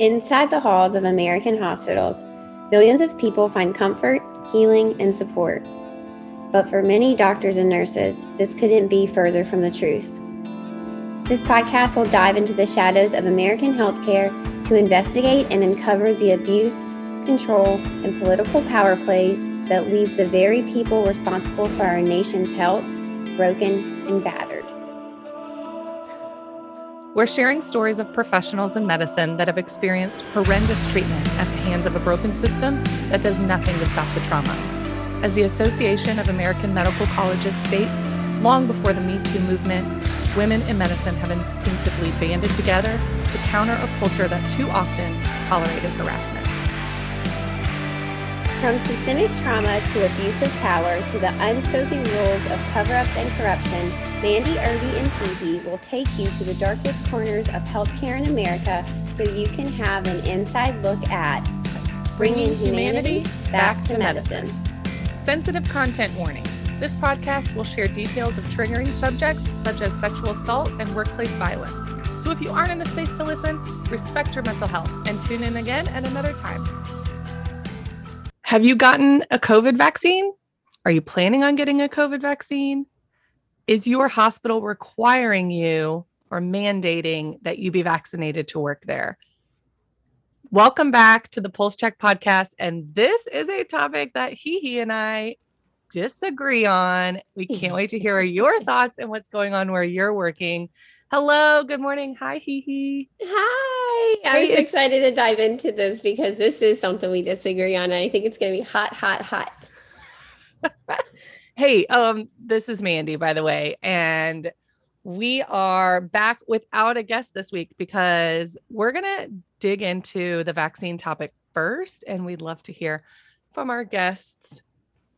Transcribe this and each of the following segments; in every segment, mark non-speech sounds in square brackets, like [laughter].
Inside the halls of American hospitals, millions of people find comfort, healing, and support. But for many doctors and nurses, this couldn't be further from the truth. This podcast will dive into the shadows of American healthcare to investigate and uncover the abuse, control, and political power plays that leave the very people responsible for our nation's health broken and battered. We're sharing stories of professionals in medicine that have experienced horrendous treatment at the hands of a broken system that does nothing to stop the trauma. As the Association of American Medical Colleges states, long before the Me Too movement, women in medicine have instinctively banded together to counter a culture that too often tolerated harassment. From systemic trauma to abuse of power to the unspoken rules of cover ups and corruption, Mandy Irby and Phoebe will take you to the darkest corners of healthcare in America so you can have an inside look at bringing humanity back to medicine. Sensitive content warning. This podcast will share details of triggering subjects such as sexual assault and workplace violence. So if you aren't in a space to listen, respect your mental health and tune in again at another time. Have you gotten a COVID vaccine? Are you planning on getting a COVID vaccine? Is your hospital requiring you or mandating that you be vaccinated to work there? Welcome back to the Pulse Check podcast. And this is a topic that HeHe and I disagree on. We can't wait to hear your [laughs] thoughts and what's going on where you're working. Hello, good morning. Hi, HeHe. Hi. I was excited to dive into this because this is something we disagree on. And I think it's going to be hot, hot, hot. [laughs] hey, um, this is Mandy, by the way. And we are back without a guest this week because we're going to dig into the vaccine topic first. And we'd love to hear from our guests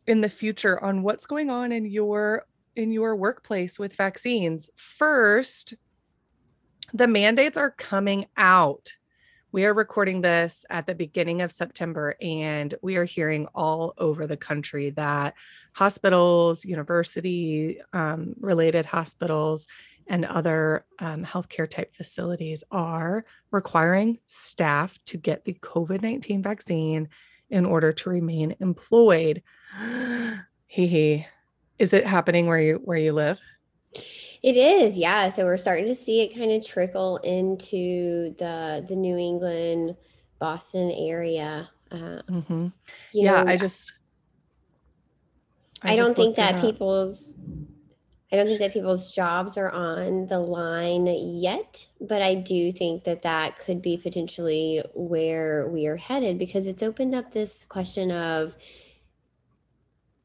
in the future on what's going on in your in your workplace with vaccines. First, the mandates are coming out. We are recording this at the beginning of September, and we are hearing all over the country that hospitals, university um, related hospitals, and other um, healthcare type facilities are requiring staff to get the COVID 19 vaccine in order to remain employed. [gasps] HeHe. Is it happening where you where you live? It is, yeah. So we're starting to see it kind of trickle into the the New England, Boston area. Uh, mm-hmm. Yeah, know, I just. I, I don't think that people's. I don't think that people's jobs are on the line yet, but I do think that that could be potentially where we are headed because it's opened up this question of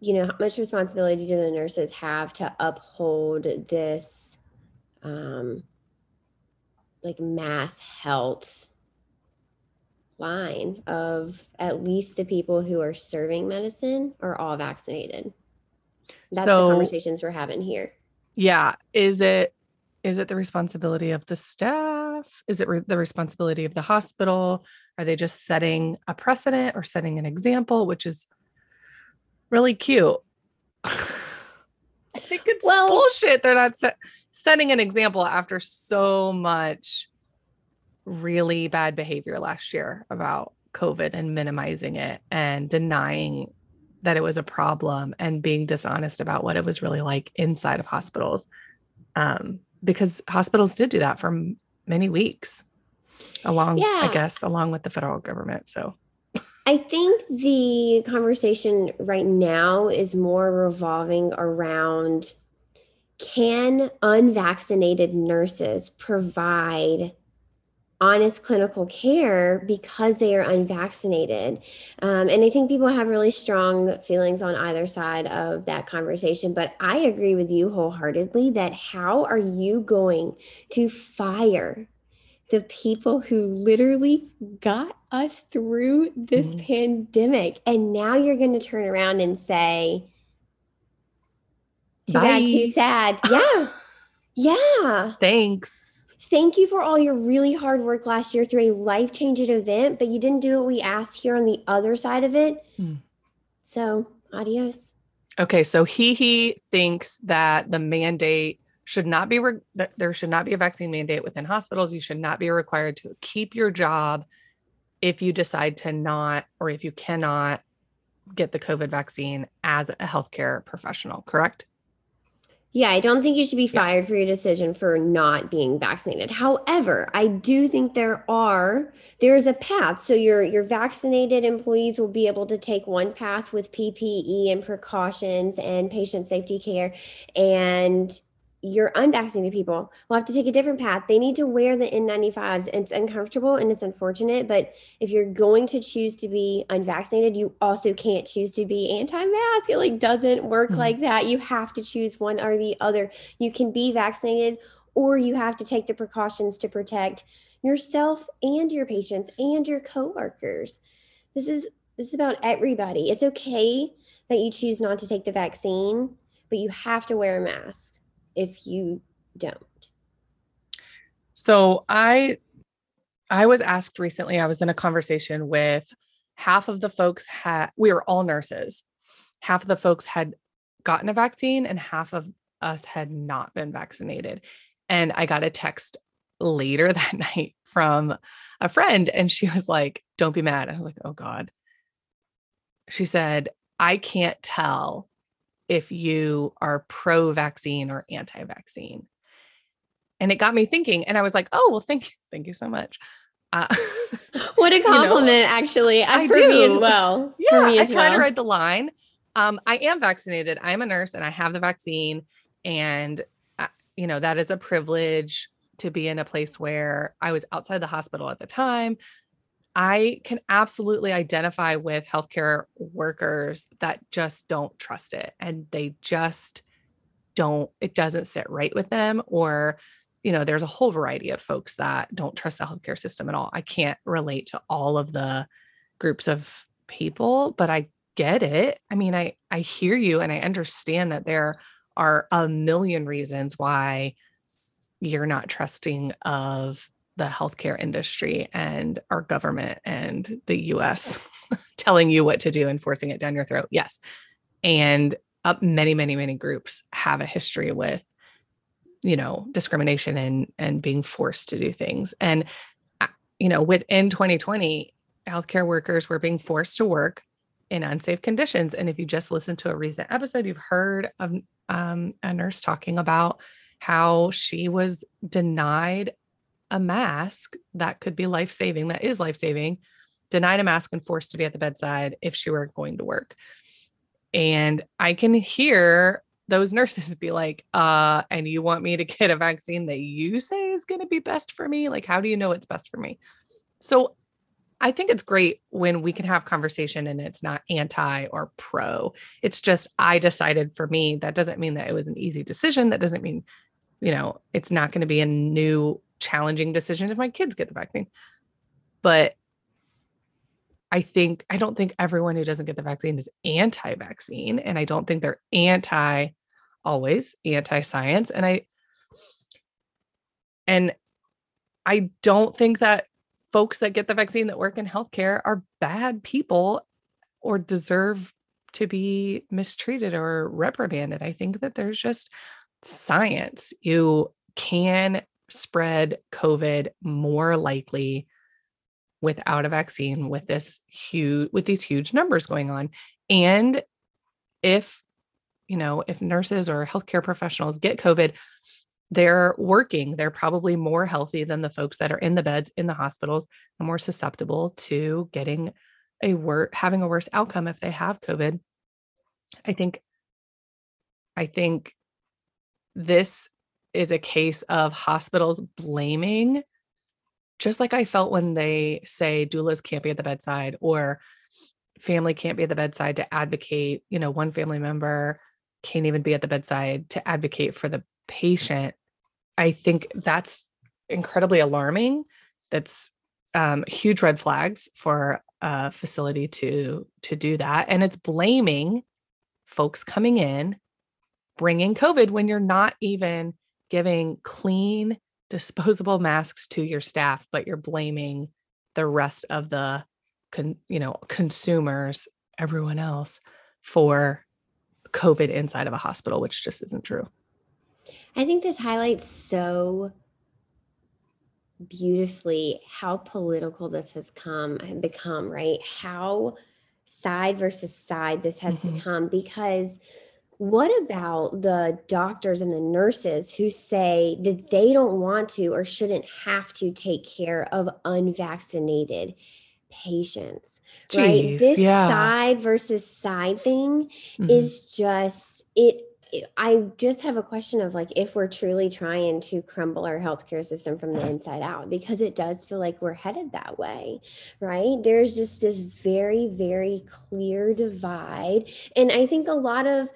you know, how much responsibility do the nurses have to uphold this um, like mass health line of at least the people who are serving medicine are all vaccinated. That's so, the conversations we're having here. Yeah. Is it is it the responsibility of the staff? Is it re- the responsibility of the hospital? Are they just setting a precedent or setting an example, which is really cute. I think it's well, bullshit. They're not set, setting an example after so much really bad behavior last year about COVID and minimizing it and denying that it was a problem and being dishonest about what it was really like inside of hospitals. Um, because hospitals did do that for many weeks along, yeah. I guess, along with the federal government. So I think the conversation right now is more revolving around can unvaccinated nurses provide honest clinical care because they are unvaccinated. Um, and I think people have really strong feelings on either side of that conversation. But I agree with you wholeheartedly that how are you going to fire the people who literally got us through this mm. pandemic. And now you're going to turn around and say, too Bye. bad, too sad. [laughs] Yeah. yeah. Thanks. Thank you for all your really hard work last year through a life changing event, but you didn't do what we asked here on the other side of it. Mm. So, adios. Okay. So HeHe thinks that the mandate should not be re- there should not be a vaccine mandate within hospitals. You should not be required to keep your job if you decide to not or if you cannot get the COVID vaccine as a healthcare professional, correct? Yeah, I don't think you should be fired yeah. for your decision for not being vaccinated. However, I do think there are there is a path. So your your vaccinated employees will be able to take one path with PPE and precautions and patient safety care and your unvaccinated people will have to take a different path. They need to wear the N95s. It's uncomfortable and it's unfortunate, but if you're going to choose to be unvaccinated, you also can't choose to be anti-mask. It like doesn't work mm-hmm. like that. You have to choose one or the other. You can be vaccinated or you have to take the precautions to protect yourself and your patients and your coworkers. This is this is about everybody. It's okay that you choose not to take the vaccine, but you have to wear a mask if you don't? So I I was asked recently, I was in a conversation with half of the folks had we were all nurses. Half of the folks had gotten a vaccine and half of us had not been vaccinated. And I got a text later [laughs] that night from a friend and she was like, "Don't be mad." I was like, "Oh god." She said, "I can't tell if you are pro vaccine or anti vaccine. And it got me thinking, and I was like, oh, well, thank you. Thank you so much. Uh, [laughs] what a compliment, you know, actually. I for do. me as well. Yeah, I try well. to write the line. Um, I am vaccinated. I'm a nurse and I have the vaccine. And, uh, you know, that is a privilege to be in a place where I was outside the hospital at the time. I can absolutely identify with healthcare workers that just don't trust it and they just don't, it doesn't sit right with them. Or, you know, there's a whole variety of folks that don't trust the healthcare system at all. I can't relate to all of the groups of people, but I get it. I mean, I I hear you and I understand that there are a million reasons why you're not trusting of the healthcare industry and our government and the US [laughs] telling you what to do and forcing it down your throat. Yes. And many, many, many groups have a history with, you know, discrimination and and being forced to do things. And uh, you know, within 2020, healthcare workers were being forced to work in unsafe conditions. And if you just listen to a recent episode, you've heard of um, a nurse talking about how she was denied a mask that could be life saving, that is life saving, denied a mask and forced to be at the bedside if she were going to work. And I can hear those [laughs] nurses be like, uh, and you want me to get a vaccine that you say is going to be best for me? Like, how do you know it's best for me? So I think it's great when we can have conversation and it's not anti or pro. It's just I decided for me. That doesn't mean that it was an easy decision. That doesn't mean, you know, it's not going to be a new challenging decision if my kids get the vaccine. But I think I don't think everyone who doesn't get the vaccine is anti-vaccine and I don't think they're anti always anti-science and I and I don't think that folks that get the vaccine that work in healthcare are bad people or deserve to be mistreated or reprimanded. I think that there's just science. You can spread COVID more likely without a vaccine with this huge with these huge numbers going on. And if you know if nurses or healthcare professionals get covid they're working. They're probably more healthy than the folks that are in the beds in the hospitals and more susceptible to getting a worse having a worse outcome if they have covid. I think i think this is a case of hospitals blaming, just like I felt when they say doulas can't be at the bedside or family can't be at the bedside to advocate, you know, one family member can't even be at the bedside to advocate for the patient. I think that's incredibly alarming. That's um, huge red flags for a facility to to do that, and it's blaming folks coming in, bringing COVID when you're not even giving clean, disposable [laughs] masks to your staff, but you're blaming the rest of the con, you know consumers, everyone else for COVID inside of a hospital, which just isn't true. I think this highlights so beautifully how political this has come and become, right? How side versus side this has mm-hmm. become because what about the doctors and the nurses who say that they don't want to or shouldn't have to take care of unvaccinated patients Jeez, right this yeah. side versus side thing mm-hmm. is just it I just have a question of like if we're truly trying to crumble our healthcare system from the inside out because it does feel like we're headed that way, right? There's just this very very clear divide and I think a lot of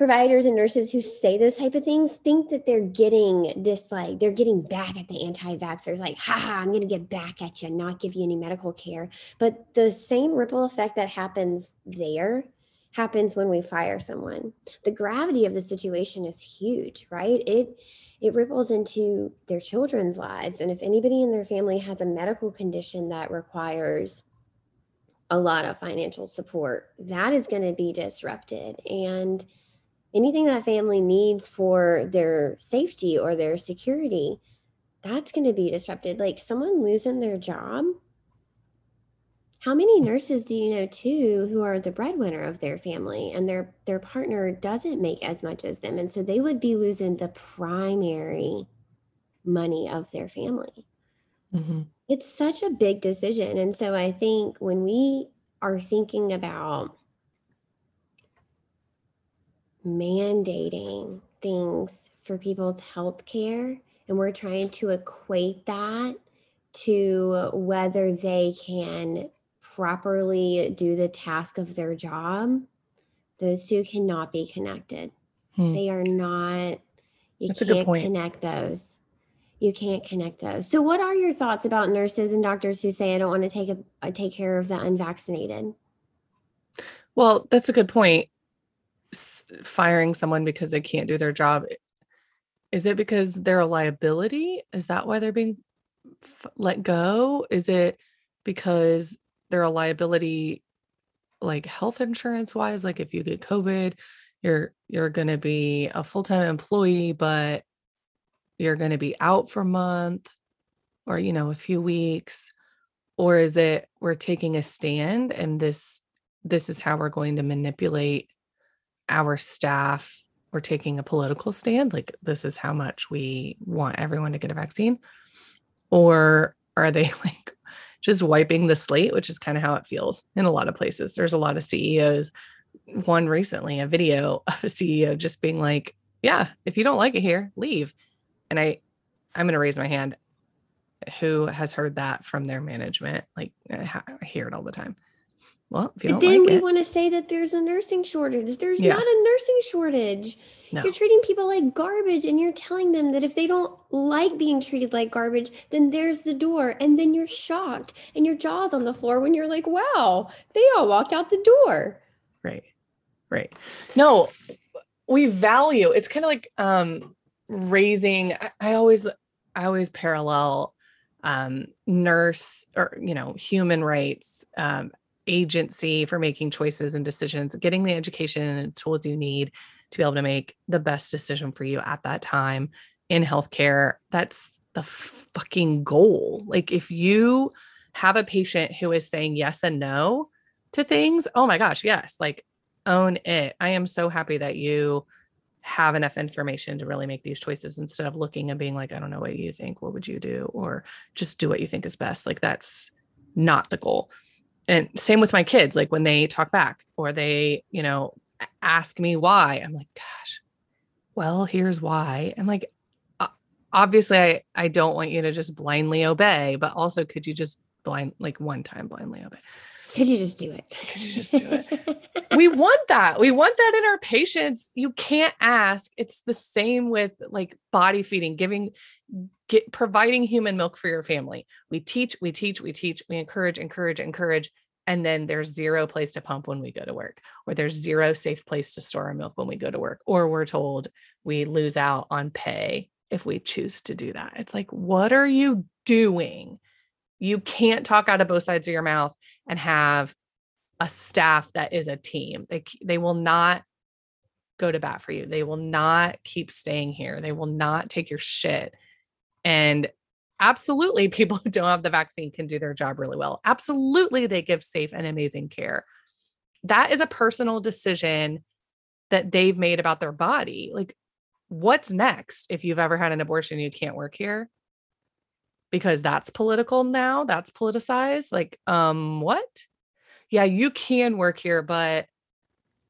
providers and nurses who say those type of things think that they're getting this like they're getting back at the anti-vaxxers like haha i'm going to get back at you and not give you any medical care. But the same ripple effect that happens there happens when we fire someone. The gravity of the situation is huge right? It it ripples into their children's lives. And if anybody in their family has a medical condition that requires a lot of financial support that is going to be disrupted. And anything that family needs for their safety or their security, that's going to be disrupted. Like someone losing their job. How many nurses do you know too who are the breadwinner of their family and their their partner doesn't make as much as them and so they would be losing the primary money of their family. Mm-hmm. It's such a big decision and so I think when we are thinking about mandating things for people's health care and we're trying to equate that to whether they can properly do the task of their job. Those two cannot be connected. Hmm. they are not you That's can't connect those. You can't connect those. So what are your thoughts about nurses and doctors who say i don't want to take a take care of the unvaccinated well that's a good point firing someone because they can't do their job is it because they're a liability? Is that why they're being f- let go? Is it because they're a liability like health insurance wise? Like if you get covid you're you're going to be a full-time employee but you're going to be out for a month or you know a few weeks? Or is it we're taking a stand and this this is how we're going to manipulate our staff were taking a political stand, like this is how much we want everyone to get a vaccine? Or are they [laughs] like just wiping the slate, which is kind of how it feels in a lot of places? There's a lot of CEOs. One recently, a video [laughs] of a CEO just being like, Yeah, if you don't like it here, leave. And I, I'm going to raise my hand. Who has heard that from their management? Like, I hear it all the time. Well, if you don't then like we it. want to say that there's a nursing shortage. There's yeah. not a nursing shortage. No. You're treating people like garbage and you're telling them that if they don't like being treated like garbage, then there's the door. And then you're shocked and your jaw's on the floor when you're like, wow, they all walk out the door. Right. Right. No, we value it's kind of like um raising I, I always I always parallel um nurse or you know human rights um agency for making choices and decisions, getting the education and tools you need to be able to make the best decision for you at that time in healthcare. That's the fucking goal. Like if you have a patient who is saying yes and no to things, oh my gosh, yes, like own it. I am so happy that you have enough information to really make these choices instead of looking and being like, I don't know what you think, what would you do? Or just do what you think is best. Like that's not the goal and same with my kids like when they talk back or they you know ask me why i'm like gosh well here's why. I'm like obviously i i don't want you to just blindly obey but also could you just blind like one time blindly obey could you just do it could you just do it [laughs] we want that we want that in our patients you can't ask it's the same with like body feeding giving get providing human milk for your family. We teach, we teach, we teach, we encourage, encourage, encourage. And then there's zero place to pump when we go to work, or there's zero safe place to store our milk when we go to work, or we're told we lose out on pay if we choose to do that. It's like, what are you doing? You can't talk out of both sides of your mouth and have a staff that is a team. They they will not go to bat for you. They will not keep staying here. They will not take your shit. And absolutely, [laughs] people who don't have the vaccine can do their job really well. Absolutely, they give safe and amazing care. That is a personal decision that they've made about their body. Like, what's next if you've ever had an abortion you can't work here? Because that's political now, that's politicized. Like, um, what? Yeah, you can work here, but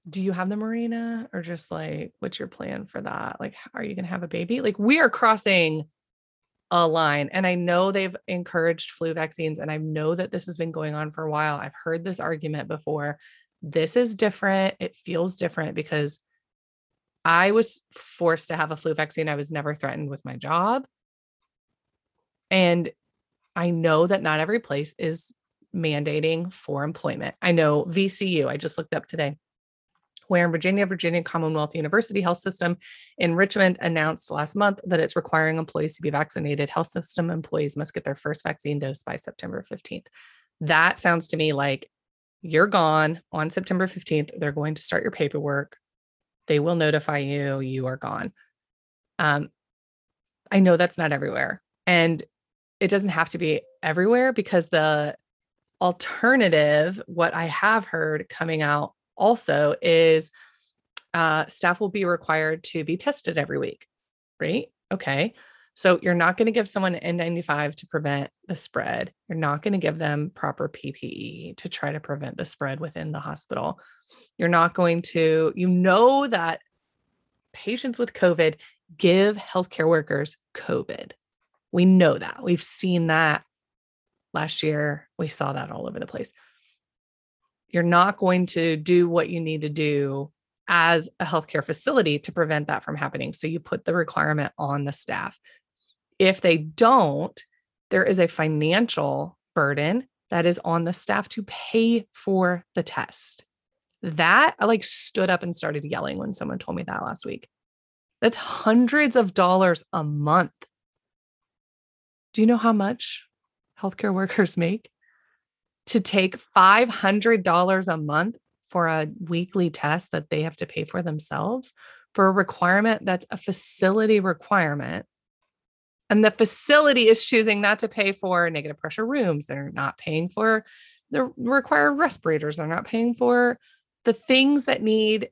do you have the Mirena or just like what's your plan for that? Like, are you to have a baby? Like, we are crossing a line. And I know they've encouraged flu vaccines, and I know that this has been going on for a while. I've heard this argument before. This is different. It feels different because I was forced to have a flu vaccine. I was never threatened with my job. And I know that not every place is mandating for employment. I know VCU, I just looked up today where in Virginia, Virginia Commonwealth University Health System in Richmond announced last month that it's requiring employees to be vaccinated. Health system employees must get their first vaccine dose by September 15th. That sounds to me like you're gone on September 15th. They're going to start your paperwork. They will notify you you are gone. Um, I know that's not everywhere. And it doesn't have to be everywhere because the alternative, what I have heard coming out also is uh, staff will be required to be tested every week, right? Okay. So you're not going to give someone an N95 to prevent the spread. You're not going to give them proper PPE to try to prevent the spread within the hospital. You're not going to, you know, that patients with COVID give healthcare workers COVID. We know that. We've seen that last year. We saw that all over the place you're not going to do what you need to do as a healthcare facility to prevent that from happening. So you put the requirement on the staff. If they don't, there is a financial burden that is on the staff to pay for the test. That I like stood up and started yelling when someone told me that last week. That's hundreds of dollars a month. Do you know how much healthcare [laughs] workers make? to take $500 a month for a weekly test that they have to pay for themselves for a requirement that's a facility requirement. And the facility is choosing not to pay for negative pressure rooms. They're not paying for the required respirators. They're not paying for the things that need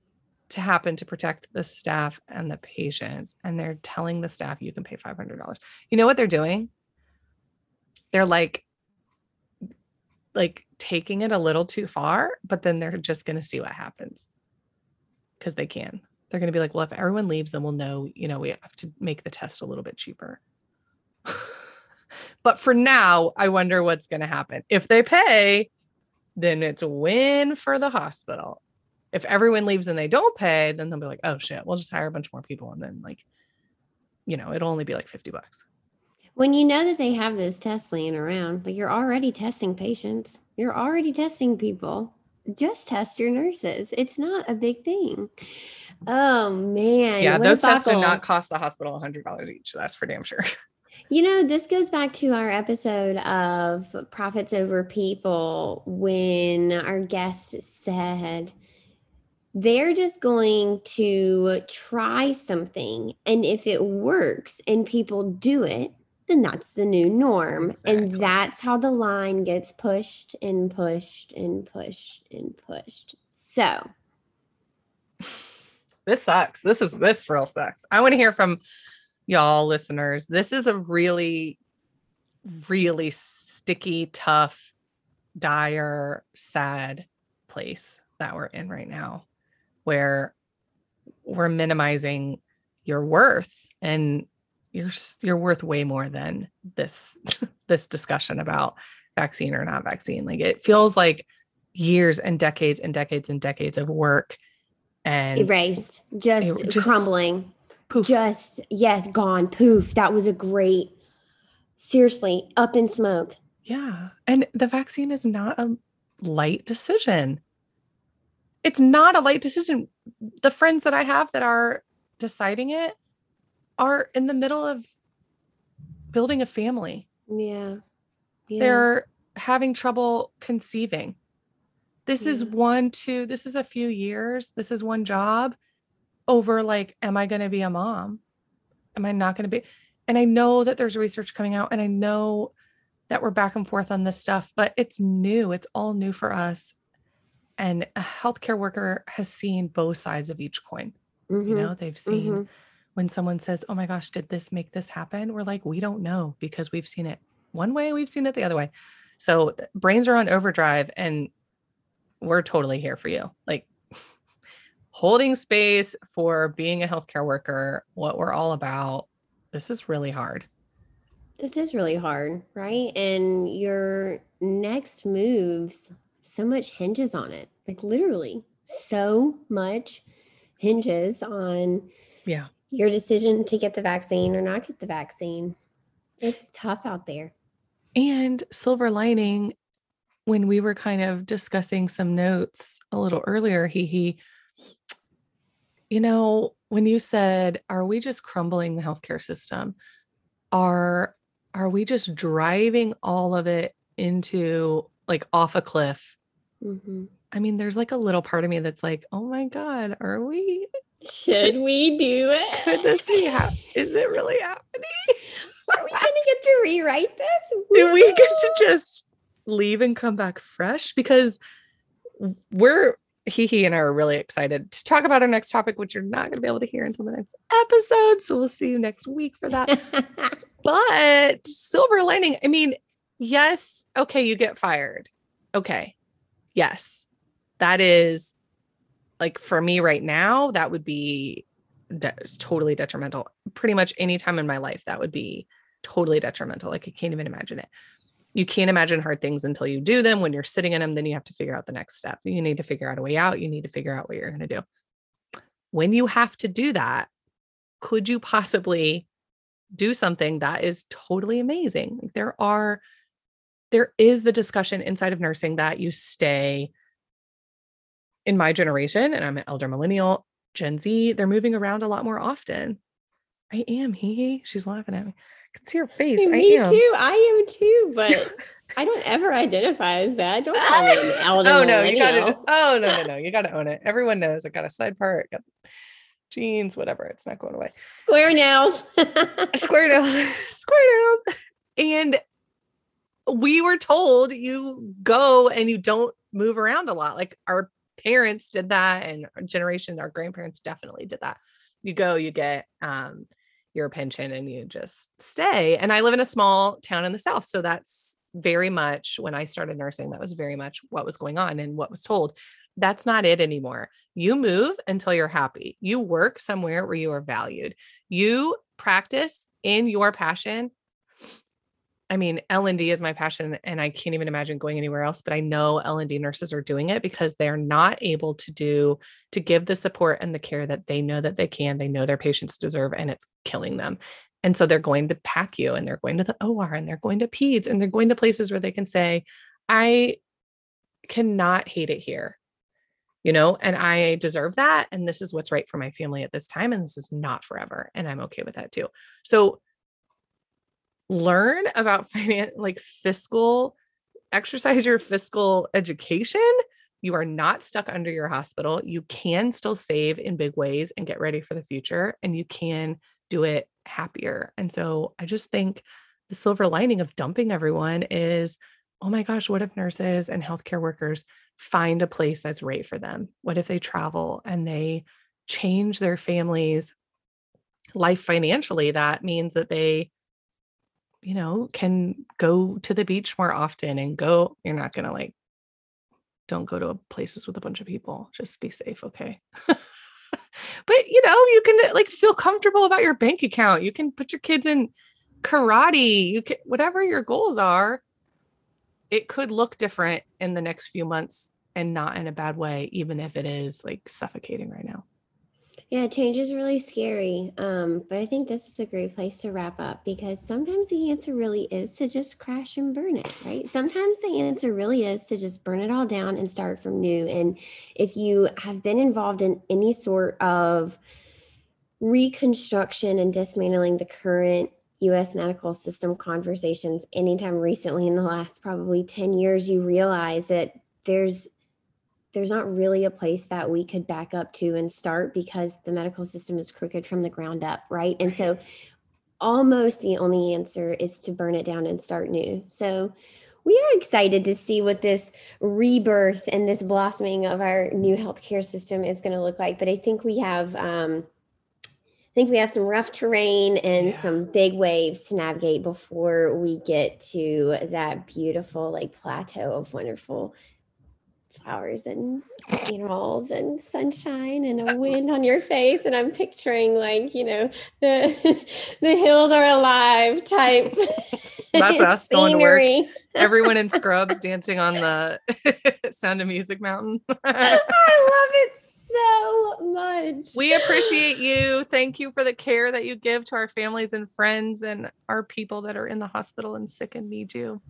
to happen to protect the staff and the patients. And they're telling the staff you can pay $500. You know what they're doing? They're like, like taking it a little too far, but then they're just going to see what happens because they can. They're going to be like, well, if everyone leaves, then we'll know, you know, we have to make the test a little bit cheaper. [laughs] but for now, I wonder what's going to happen. If they pay, then it's a win for the hospital. If everyone leaves and they don't pay, then they'll be like, oh shit, we'll just hire a bunch more people. And then, like, you know, it'll only be like 50 bucks. When you know that they have those tests laying around, like you're already testing patients, you're already testing people. Just test your nurses. It's not a big thing. Oh man. Yeah, those tests do not cost the hospital a hundred dollars each. That's for damn sure. [laughs] You know, this goes back to our episode of Profits Over People when our guest said they're just going to try something. And if it works and people do it, then that's the new norm. Exactly. And that's how the line gets pushed and pushed and pushed and pushed. So this sucks. This is this real sucks. I want to hear from y'all listeners. This is a really, really sticky, tough, dire, sad place that we're in right now where we're minimizing your worth and you're you're worth way more than this [laughs] this discussion about vaccine or not vaccine. Like it feels like years and decades and decades and decades of work and erased. just, just crumbling. Poof. just yes gone. Poof. That was a great seriously up in smoke. Yeah. And the vaccine is not a light decision. It's not a light decision. The friends that i have that are deciding it are in the middle of building a family. Yeah. yeah. They're having trouble conceiving. This yeah. is one, two, this is a few years. This is one job. over like, am I going to be a mom? Am I not going to be? And I know that there's research coming out and I know that we're back and forth on this stuff, but it's new. It's all new for us. And a healthcare worker has seen both sides of each coin. Mm-hmm. You know, they've seen mm-hmm. When someone says, Oh my gosh, did this make this happen? We're like, we don't know because we've seen it one way, we've seen it the other way. So brains are on overdrive and we're totally here for you. Like [laughs] holding space for being a healthcare worker, what we're all about. This is really hard. This is really hard, right? And your next moves, so much hinges on it. Like literally, so much hinges on yeah your decision to get the vaccine or not get the vaccine. It's tough out there. And silver lining, when we were kind of discussing some notes a little earlier, HeHe you know, when you said, are we just crumbling the healthcare system? Are are we just driving all of it into like off a cliff? Mm-hmm. I mean, there's like a little part of me that's like, oh my God, are we? Should we do it? Could this be happening? Is it really happening? [laughs] Are we going to get to rewrite this? Do we get to just leave and come back fresh? Because we're HeHe and I are really excited to talk about our next topic, which you're not going to be able to hear until the next episode. So we'll see you next week for that. [laughs] but silver lining, I mean, yes, okay, you get fired. Okay. Yes. That is like for me right now, that would be de- totally detrimental. Pretty much any time in my life, that would be totally detrimental. Like I can't even imagine it you can't imagine hard things until you do them. When you're sitting in them, then you have to figure out the next step. You need to figure out a way out. You need to figure out what you're going to do. When you have to do that, could you possibly do something that is totally amazing? Like there are, there is the discussion inside of nursing that you stay in my generation, and I'm an elder millennial, Gen Z, they're moving around a lot more often. I am. He, she's laughing at me I can see her face. Me too. I am too, but I don't ever identify as that. Don't call me an elder. [laughs] oh no, you gotta. Oh no, no, no, you gotta own it. Everyone knows. I got a side part. Got jeans, whatever. It's not going away. Square nails. [laughs] Square nails. [laughs] Square nails. And we were told you go and you don't move around a lot. Like our parents did that, and our generation, our grandparents definitely did that. You go, you get um your pension and you just stay. And I live in a small town in the South. So that's very much when I started nursing, that was very much what was going on and what was told. That's not it anymore. You move until you're happy. You work somewhere where you are valued. You practice in your passion I mean, L&D is my passion and I can't even imagine going anywhere else, but I know L&D nurses are doing it because they're not able to do to give the support and the care that they know that they can, they know their patients deserve and it's killing them. And so they're going to PACU, and they're going to the OR and they're going to peds and they're going to places where they can say I cannot hate it here. You know, and I deserve that and this is what's right for my family at this time and this is not forever and I'm okay with that too. So learn about [laughs] finance, like fiscal, exercise your fiscal education. You are not stuck under your hospital. You can still save in big ways and get ready for the future, and you can do it happier. And so I just think the silver lining of dumping everyone is oh my gosh, what if nurses and healthcare workers find a place that's right for them? What if they travel and they change their family's life financially? That means that they you know, can go to the beach more often and go, you're not going to like, don't go to places with a bunch of people. Just be safe. Okay. [laughs] but, you know, you can uh, like feel comfortable about your bank account. You can put your kids in karate. You can, whatever your goals are, it could look different in the next few months and not in a bad way, even if it is like suffocating right now. Yeah, change is really scary. Um, but I think this is a great place to wrap up because sometimes the answer really is to just crash and burn it, right? Sometimes the answer really is to just burn it all down and start from new. And if you have been involved in any sort of reconstruction and dismantling the current US medical system conversations anytime recently in the last probably 10 years, you realize that there's there's not really a place that we could back up to and start because the medical system is crooked from the ground up, right? And so almost the only answer is to burn it down and start new. So we are excited to see what this rebirth and this blossoming of our new healthcare system is going to look like. But I think we have um, I think we have some rough terrain and yeah. some big waves to navigate before we get to that beautiful like plateau of wonderful flowers and funerals and sunshine and a wind on your face. And i'm picturing like you know the [laughs] the hills are alive type [laughs] that's us going to work. [laughs] everyone in scrubs dancing on the sound of music mountain. I love it so much. We appreciate you. Thank you for the care that you give to our families and friends and our people that are in the hospital and sick and need you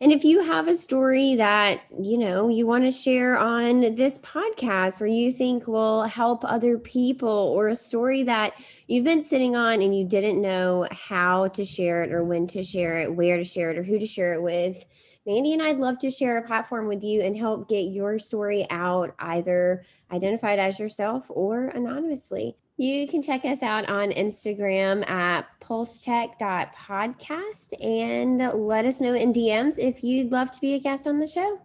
and if you have a story that, you know, you want to share on this podcast or you think will help other people or a story that you've been sitting on and you didn't know how to share it or when to share it, where to share it or who to share it with, Mandy and I'd love to share a platform with you and help get your story out, either identified as yourself or anonymously. You can check us out on Instagram at pulsecheck.podcast and let us know in DMs if you'd love to be a guest on the show.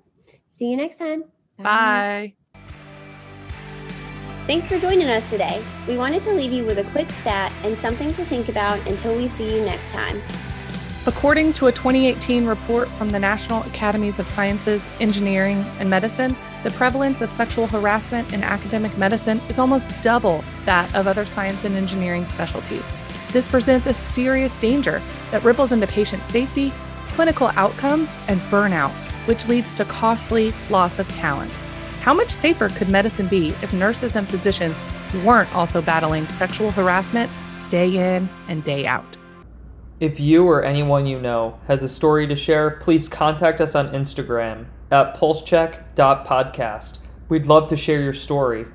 See you next time. Bye. Bye. Thanks for joining us today. We wanted to leave you with a quick stat and something to think about until we see you next time. According to a 2018 report from the National Academies of Sciences, Engineering, and Medicine, the prevalence of sexual harassment in academic medicine is almost double that of other science and engineering specialties. This presents a serious danger that ripples into patient safety, clinical outcomes, and burnout, which leads to costly loss of talent. How much safer could medicine be if nurses and physicians weren't also battling sexual harassment day in and day out? If you or anyone you know has a story to share, please contact us on Instagram at pulsecheck.podcast. We'd love to share your story.